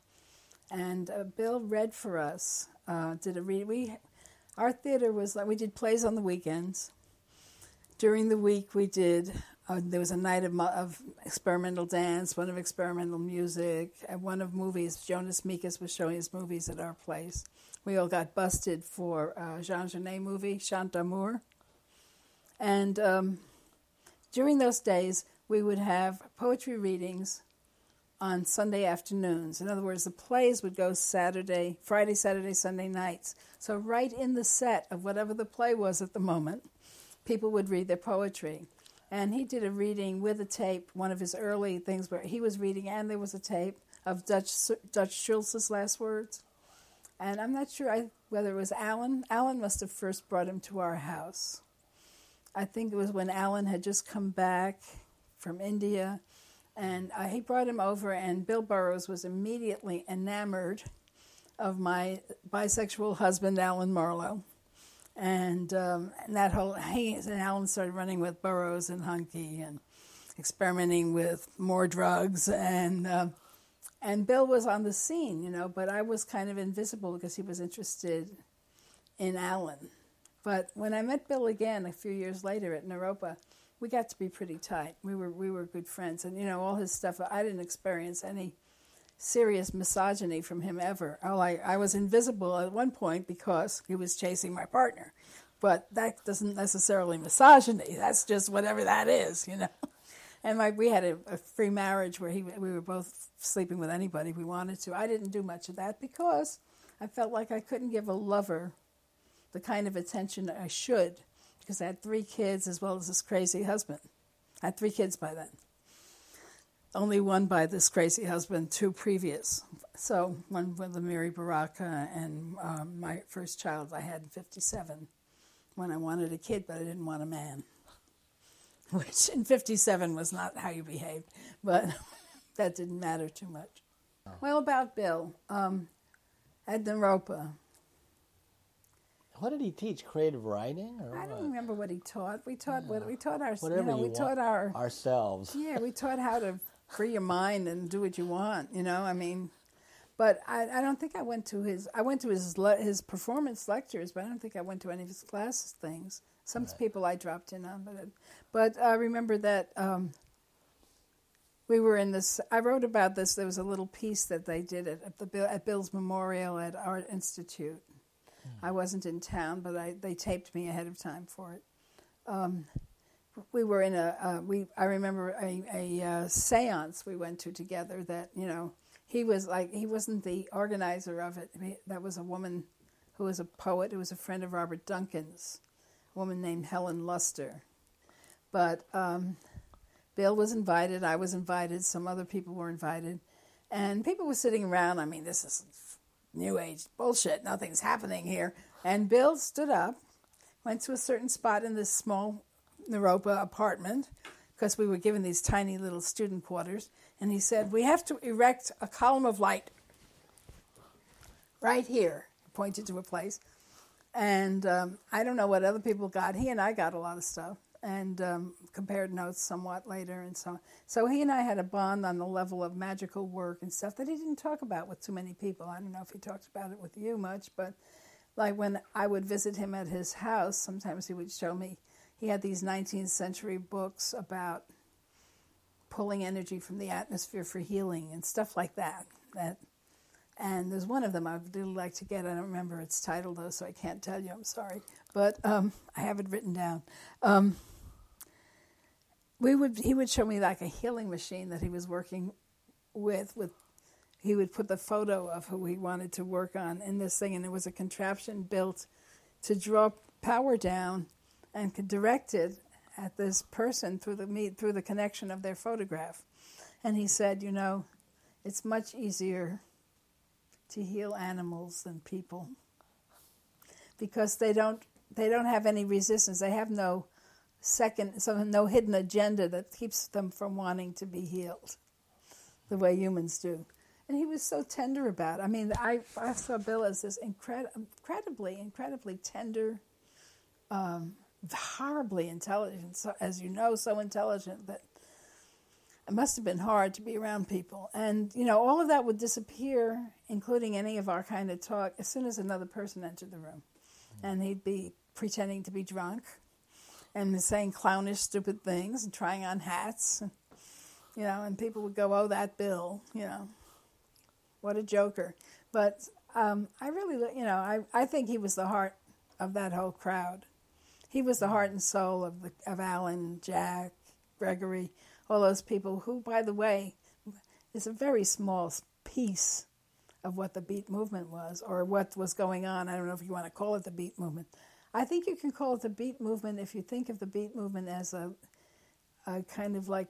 And uh, Bill read for us, uh, did a read. We, our theater was like, we did plays on the weekends. During the week, we did uh, there was a night of, of experimental dance, one of experimental music, and one of movies. Jonas Mekas was showing his movies at our place. We all got busted for uh, Jean Genet movie, Chant d'Amour. And um, during those days, we would have poetry readings on Sunday afternoons. In other words, the plays would go Saturday, Friday, Saturday, Sunday nights. So, right in the set of whatever the play was at the moment, people would read their poetry and he did a reading with a tape, one of his early things where he was reading and there was a tape of Dutch Dutch Schultz's last words. And I'm not sure I, whether it was Alan. Alan must have first brought him to our house. I think it was when Alan had just come back from India, and uh, he brought him over, and Bill Burroughs was immediately enamored of my bisexual husband, Alan Marlowe. And, um, and that whole, he and Alan started running with Burroughs and Huncke and experimenting with more drugs. And, uh, and Bill was on the scene, you know, but I was kind of invisible because he was interested in Alan. But when I met Bill again a few years later at Naropa, we got to be pretty tight. We were we were good friends, and you know all his stuff. I didn't experience any serious misogyny from him ever. Oh, I, I was invisible at one point because he was chasing my partner. But that doesn't necessarily misogyny. That's just whatever that is, you know. And my, we had a, a free marriage where he, we were both sleeping with anybody we wanted to. I didn't do much of that because I felt like I couldn't give a lover the kind of attention I should because I had three kids as well as this crazy husband. I had three kids by then only one by this crazy husband, two previous. So one with the Amiri Baraka and um, my first child I had in 57 when I wanted a kid, but I didn't want a man. Which in 57 was not how you behaved, but that didn't matter too much. Oh. Well, about Bill, um, at Naropa. What did he teach? Creative writing? Or I don't what? remember what he taught. We taught yeah. what we taught our Whatever you know, we taught our ourselves. Yeah, we taught how to free your mind and do what you want. You know, I mean, but I, I don't think I went to his. I went to his his performance lectures, but I don't think I went to any of his classes things. Some right. people I dropped in on, but but I remember that um, we were in this. I wrote about this. There was a little piece that they did at, at the at Bill's memorial at Art Institute. Hmm. I wasn't in town, but I, they taped me ahead of time for it. Um, we were in a uh, we I remember a, a uh, séance we went to together that you know he was like he wasn't the organizer of it. That was a woman who was a poet who was a friend of Robert Duncan's a woman named Helen Luster. But um, Bill was invited I was invited some other people were invited and people were sitting around. I mean this is new age bullshit. Nothing's happening here. And Bill stood up went to a certain spot in this small Naropa apartment because we were given these tiny little student quarters. And he said, We have to erect a column of light right here. He pointed to a place. And um, I don't know what other people got. He and I got a lot of stuff and um, compared notes somewhat later and so on. So he and I had a bond on the level of magical work and stuff that he didn't talk about with too many people. I don't know if he talked about it with you much, but like when I would visit him at his house, sometimes he would show me he had these 19th century books about pulling energy from the atmosphere for healing and stuff like that. That, and there's one of them I'd really like to get. I don't remember its title though, so I can't tell you. I'm sorry, but um, I have it written down. Um, we would he would show me like a healing machine that he was working with with he would put the photo of who he wanted to work on in this thing and it was a contraption built to draw power down and directed at this person through the through the connection of their photograph. And he said, you know, it's much easier to heal animals than people because they don't they don't have any resistance. They have no second some no hidden agenda that keeps them from wanting to be healed the way humans do. And he was so tender about it. I mean, I, I saw Bill as this incred- incredibly, incredibly tender, um, horribly intelligent, so, as you know, so intelligent that it must have been hard to be around people. And, you know, all of that would disappear, including any of our kind of talk, as soon as another person entered the room. And he'd be pretending to be drunk and saying clownish, stupid things and trying on hats. And, you know, and people would go, oh, that Bill, you know, what a joker. But um, I really, you know, I, I think he was the heart of that whole crowd. He was the heart and soul of the, of Allen, Jack, Gregory, all those people who, by the way, is a very small piece of what the beat movement was or what was going on. I don't know if you want to call it the beat movement. I think you can call it the beat movement if you think of the beat movement as a, a kind of like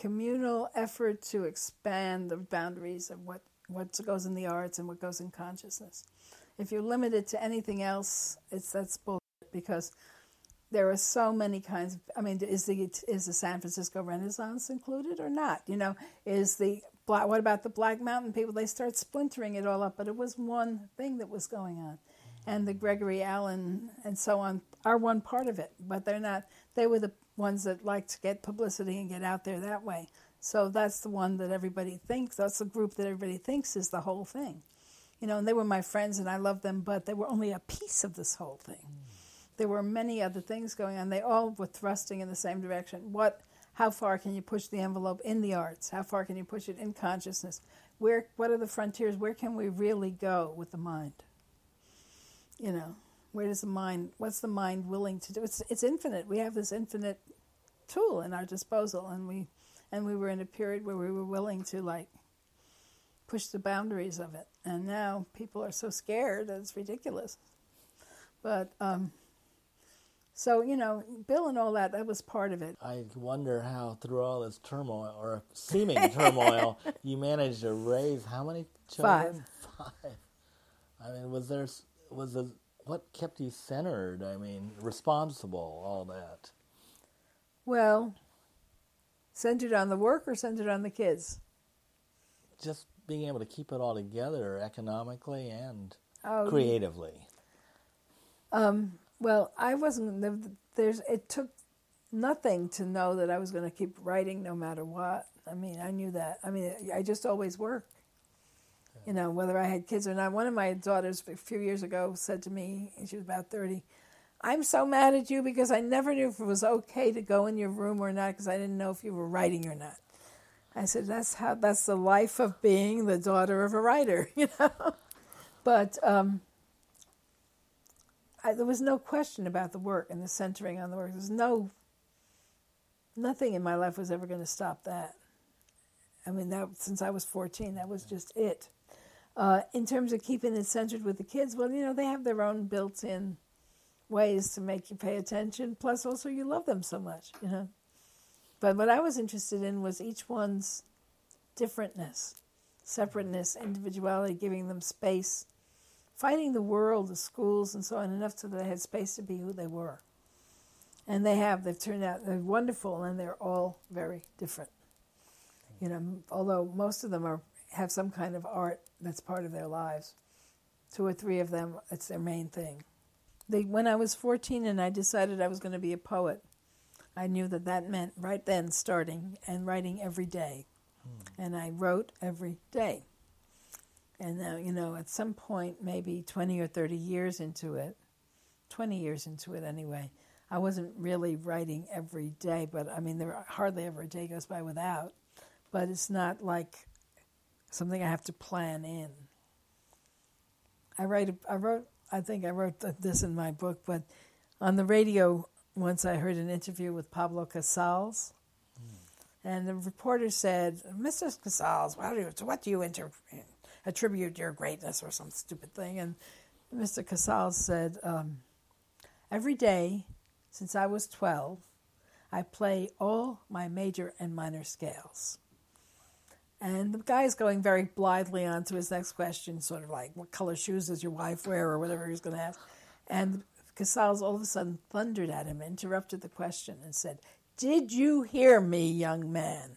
communal effort to expand the boundaries of what, what goes in the arts and what goes in consciousness. If you limit it to anything else, it's that's bullshit because there are so many kinds of. I mean, is the is the San Francisco Renaissance included or not? You know, is the black? What about the Black Mountain people? They start splintering it all up, but it was one thing that was going on, and the Gregory Allen and so on are one part of it, but they're not. They were the ones that like to get publicity and get out there that way. So that's the one that everybody thinks. That's the group that everybody thinks is the whole thing you know, and they were my friends and I loved them, but they were only a piece of this whole thing. There were many other things going on. They all were thrusting in the same direction. What, how far can you push the envelope in the arts? How far can you push it in consciousness? Where, what are the frontiers? Where can we really go with the mind? You know, where does the mind? What's the mind willing to do? It's it's infinite. We have this infinite tool in our disposal, and we and we were in a period where we were willing to like push the boundaries of it. And now people are so scared it's ridiculous. But um, so you know, Bill and all that that was part of it. I wonder how through all this turmoil or seeming turmoil, you managed to raise how many children? Five. Five. I mean, was there was a what kept you centered? I mean, responsible, all that. Well, centered on the work or centered on the kids? Just being able to keep it all together economically and oh, creatively? Um, well, I wasn't. There's. It took nothing to know that I was going to keep writing no matter what. I mean, I knew that. I mean, I just always worked. You know, whether I had kids or not. One of my daughters a few years ago said to me, and she was about 30, I'm so mad at you because I never knew if it was okay to go in your room or not because I didn't know if you were writing or not. I said, that's how, that's the life of being the daughter of a writer, you know? But um, I, there was no question about the work and the centering on the work. There's no, nothing in my life was ever going to stop that. I mean, that since I was 14, that was just it. Uh, in terms of keeping it centered with the kids, well, you know, they have their own built in ways to make you pay attention. Plus, also, you love them so much, you know. But what I was interested in was each one's differentness, separateness, individuality, giving them space, fighting the world, the schools, and so on, enough so that they had space to be who they were. And they have. They've turned out. They're wonderful, and they're all very different. You know, although most of them are have some kind of art that's part of their lives. Two or three of them, it's their main thing. They, when I was 14 and I decided I was going to be a poet, I knew that that meant right then starting and writing every day. Hmm. And I wrote every day. And now, you know, at some point, maybe 20 or 30 years into it, 20 years into it anyway, I wasn't really writing every day, but I mean, there hardly ever a day goes by without. But it's not like something I have to plan in. I write. I wrote. I think I wrote this in my book, but on the radio, once I heard an interview with Pablo Casals, mm. and the reporter said, "Mr. Casals, what do you, what do you inter- attribute your greatness or some stupid thing?" And Mr. Casals said, um, "Every day since I was twelve, I play all my major and minor scales." And the guy's going very blithely on to his next question, sort of like, "What color shoes does your wife wear?" or whatever he's going to ask. And Casals all of a sudden thundered at him, interrupted the question, and said, Did you hear me, young man?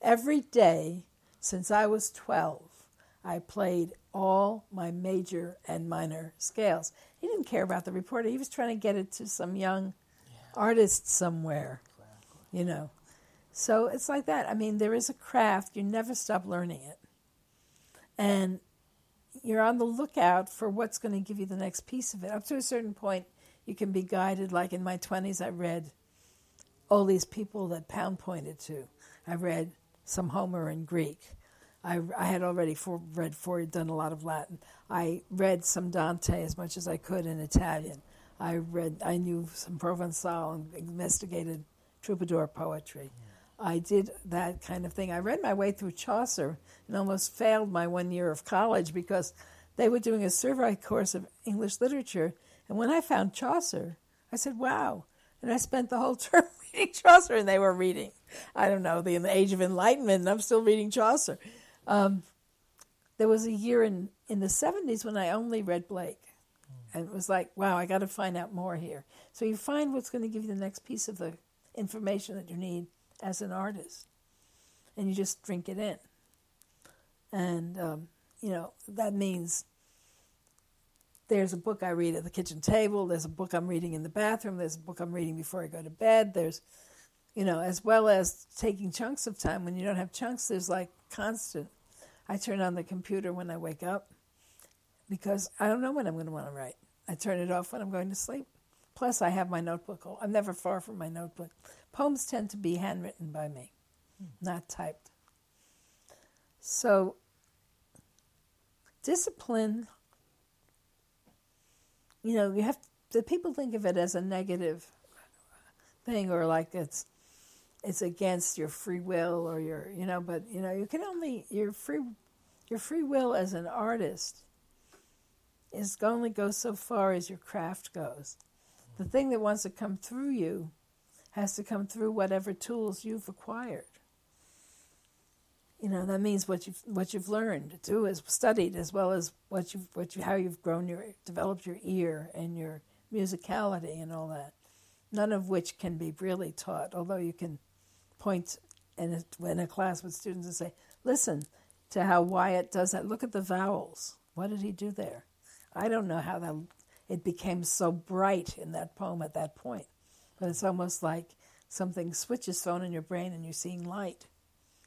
Every day since I was 12, I played all my major and minor scales. He didn't care about the reporter. He was trying to get it to some young yeah. artist somewhere, exactly. you know. So it's like that. I mean, there is a craft. You never stop learning it. And you're on the lookout for what's going to give you the next piece of it. Up to a certain point, you can be guided. Like in my 20s, I read all these people that Pound pointed to. I read some Homer in Greek. I, I had already for, read for done a lot of Latin. I read some Dante as much as I could in Italian. I read, I knew some Provençal and investigated troubadour poetry. Yeah. I did that kind of thing. I read my way through Chaucer and almost failed my one year of college because they were doing a survey course of English literature and when I found Chaucer, I said, wow. And I spent the whole term reading Chaucer, and they were reading, I don't know, the, the Age of Enlightenment, and I'm still reading Chaucer. Um, there was a year in, in the 70s when I only read Blake. And it was like, wow, I got to find out more here. So you find what's going to give you the next piece of the information that you need as an artist. And you just drink it in. And, um, you know, that means there's a book I read at the kitchen table, there's a book I'm reading in the bathroom, there's a book I'm reading before I go to bed, there's, you know, as well as taking chunks of time. When you don't have chunks, there's like constant. I turn on the computer when I wake up because I don't know when I'm going to want to write. I turn it off when I'm going to sleep. Plus, I have my notebook. I'm never far from my notebook. Poems tend to be handwritten by me, hmm. not typed. So, discipline, you know, you have the people think of it as a negative thing or like it's it's against your free will or your you know but you know you can only your free your free will as an artist is only goes so far as your craft goes. The thing that wants to come through you has to come through whatever tools you've acquired. You know that means what you've what you've learned too, is studied as well as what you've what you how you've grown your developed your ear and your musicality and all that. None of which can be really taught, although you can point in a, in a class with students and say, "Listen to how Wyatt does that. Look at the vowels. What did he do there?" I don't know how that it became so bright in that poem at that point, but it's almost like something switches thrown in your brain and you're seeing light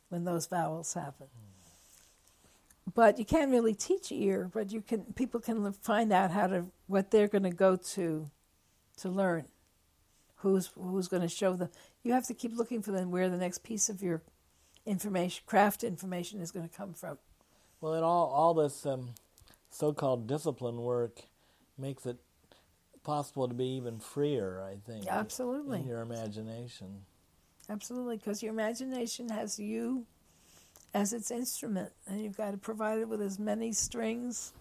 when those vowels happen. Mm. But you can't really teach ear, but you can. People can find out how to what they're going to go to to learn. Who's who's going to show them? You have to keep looking for them where the next piece of your information, craft information, is going to come from. Well, it all all this um, so-called discipline work makes it possible to be even freer. I think. Absolutely. In your imagination. Absolutely, because your imagination has you as its instrument, and you've got to provide it with as many strings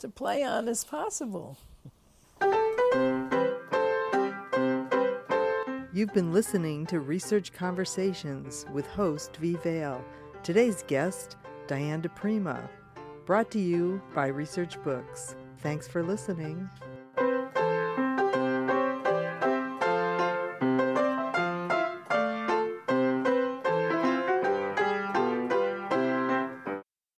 to play on as possible. You've been listening to Research Conversations with host V. Vale. Today's guest, Diane di Prima. Brought to you by Research Books. Thanks for listening.